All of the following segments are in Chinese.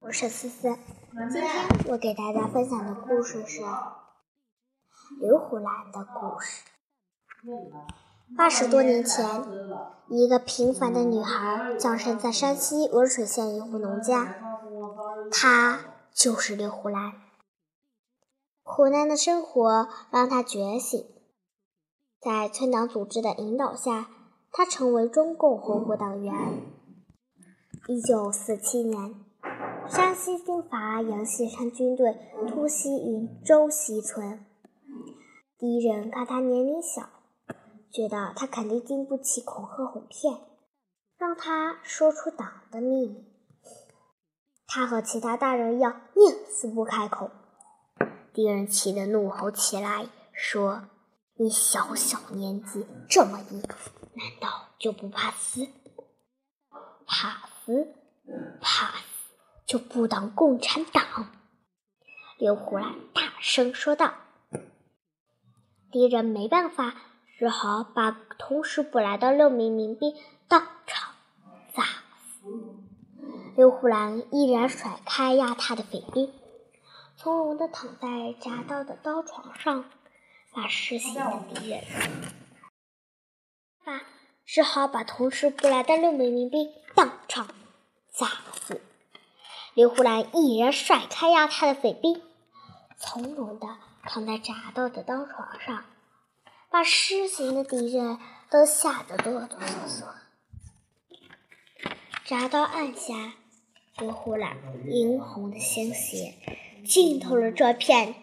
我是思思，今天我给大家分享的故事是刘胡兰的故事。八十多年前，一个平凡的女孩降生在山西文水县一户农家，她就是刘胡兰。苦难的生活让她觉醒，在村党组织的引导下，她成为中共红火党员。一九四七年。山西军阀杨锡山军队突袭云州西村，敌人看他年龄小，觉得他肯定经不起恐吓哄骗，让他说出党的秘密。他和其他大人一样，宁死不开口。敌人气得怒吼起来，说：“你小小年纪这么硬，难道就不怕死？怕死？怕死！”就不当共产党！刘胡兰大声说道。敌人没办法，只好把同时捕来的六名民兵当场砸死。刘胡兰依然甩开压他的匪兵，从容地躺在夹道的刀床上，把失心的敌人，把只好把同时捕来的六名民兵当场砸。刘胡兰一人甩开压他的匪兵，从容地躺在铡刀的刀床上，把失行的敌人都吓得哆哆嗦嗦。铡刀按下，刘胡兰殷红的鲜血浸透了这片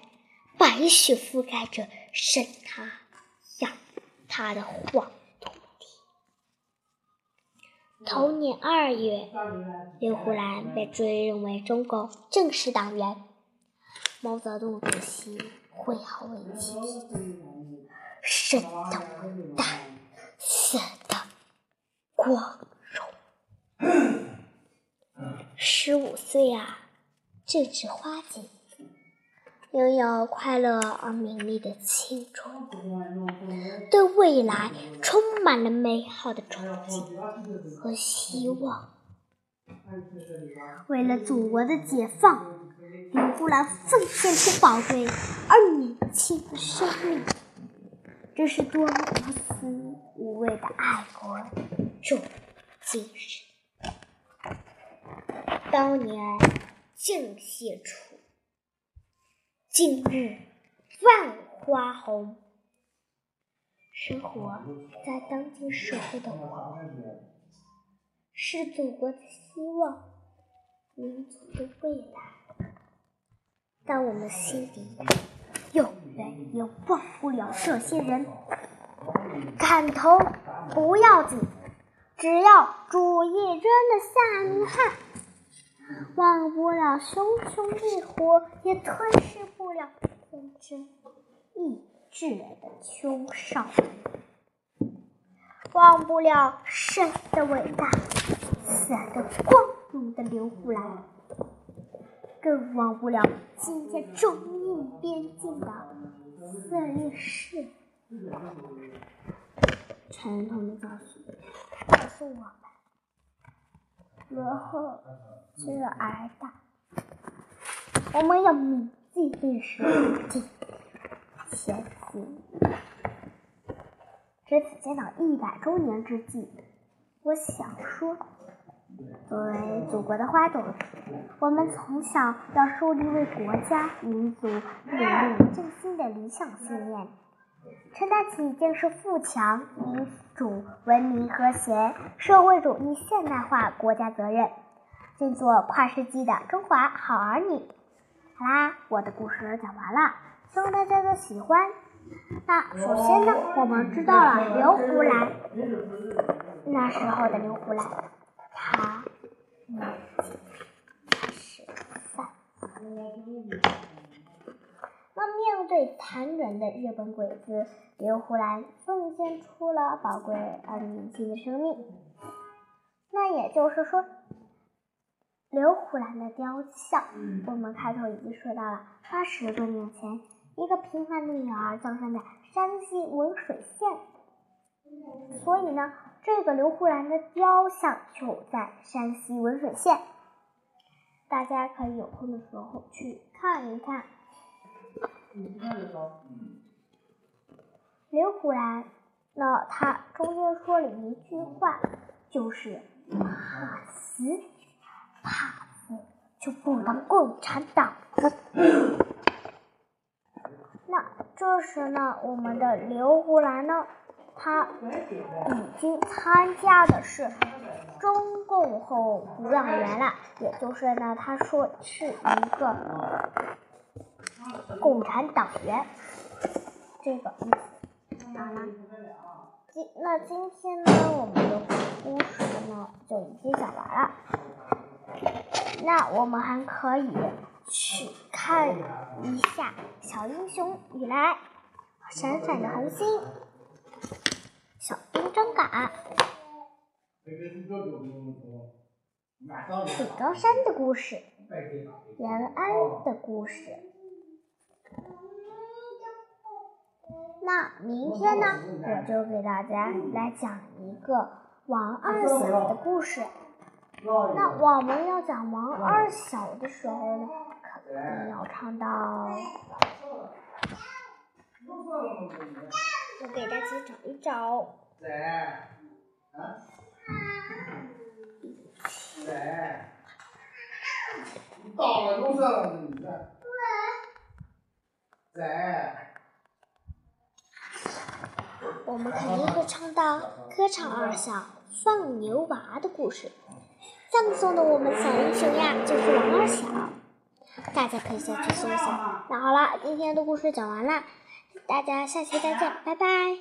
白雪覆盖着生他养他的黄。同年二月，刘胡兰被追认为中共正式党员。毛泽东主席会后为其题字：“生的伟大，死的光荣。”十五岁啊，正值花季。拥有快乐而美丽的青春，未来充满了美好的憧憬和希望。为了祖国的解放，刘胡兰奉献出宝贵而年轻的生命，这是多么无私无畏的爱国重精神！当年正写出。今日万花红，生活在当今社会的我们，是祖国的希望，民族的未来。但我们心里永远也忘不了这些人。砍头不要紧，只要主义真的下女汉。忘不了熊熊烈火，也吞噬不了天真意志的秋少；忘不了神的伟大，死的光荣的刘胡兰，更忘不了今天中印边境的色烈士。传统的教训告诉我们。然后就要挨打，我们要铭记历史，前行。值此建党一百周年之际，我想说，作为祖国的花朵，我们从小要树立为国家民族努力振兴的理想信念。承担起建设富强、民主、文明、和谐、社会主义现代化国家责任，建做跨世纪的中华好儿女。好啦，我的故事讲完了，希望大家都喜欢。那首先呢，我们知道了刘胡兰，那时候的刘胡兰，他年纪他是三那面对残忍的日本鬼子，刘胡兰奉献出了宝贵而年轻的生命。那也就是说，刘胡兰的雕像，我们开头已经说到了，八十多年前，一个平凡的女儿降生在山西文水县，所以呢，这个刘胡兰的雕像就在山西文水县。大家可以有空的时候去看一看。刘胡兰，呢他中间说了一句话，就是怕死，怕死就不当共产党了。那这时呢，我们的刘胡兰呢，他已经参加的是中共后鼓掌员了，也就是呢，他说是一个共产党员，这个意思。好了，今那今天呢，我们的故事呢就已经讲完了。那我们还可以去看一下《小英雄雨来》，闪闪的恒星，小兵张嘎，水庄山的故事，延安的故事。那明天呢，我就给大家来讲一个王二小的故事。那我们要讲王二小的时候呢，肯定要唱到。我给大家找一找。在。我们肯定会唱到歌唱二小放牛娃的故事。葬送的我们小英雄呀，就是王二小，大家可以下去搜一下。那好了，今天的故事讲完了，大家下期再见，拜拜。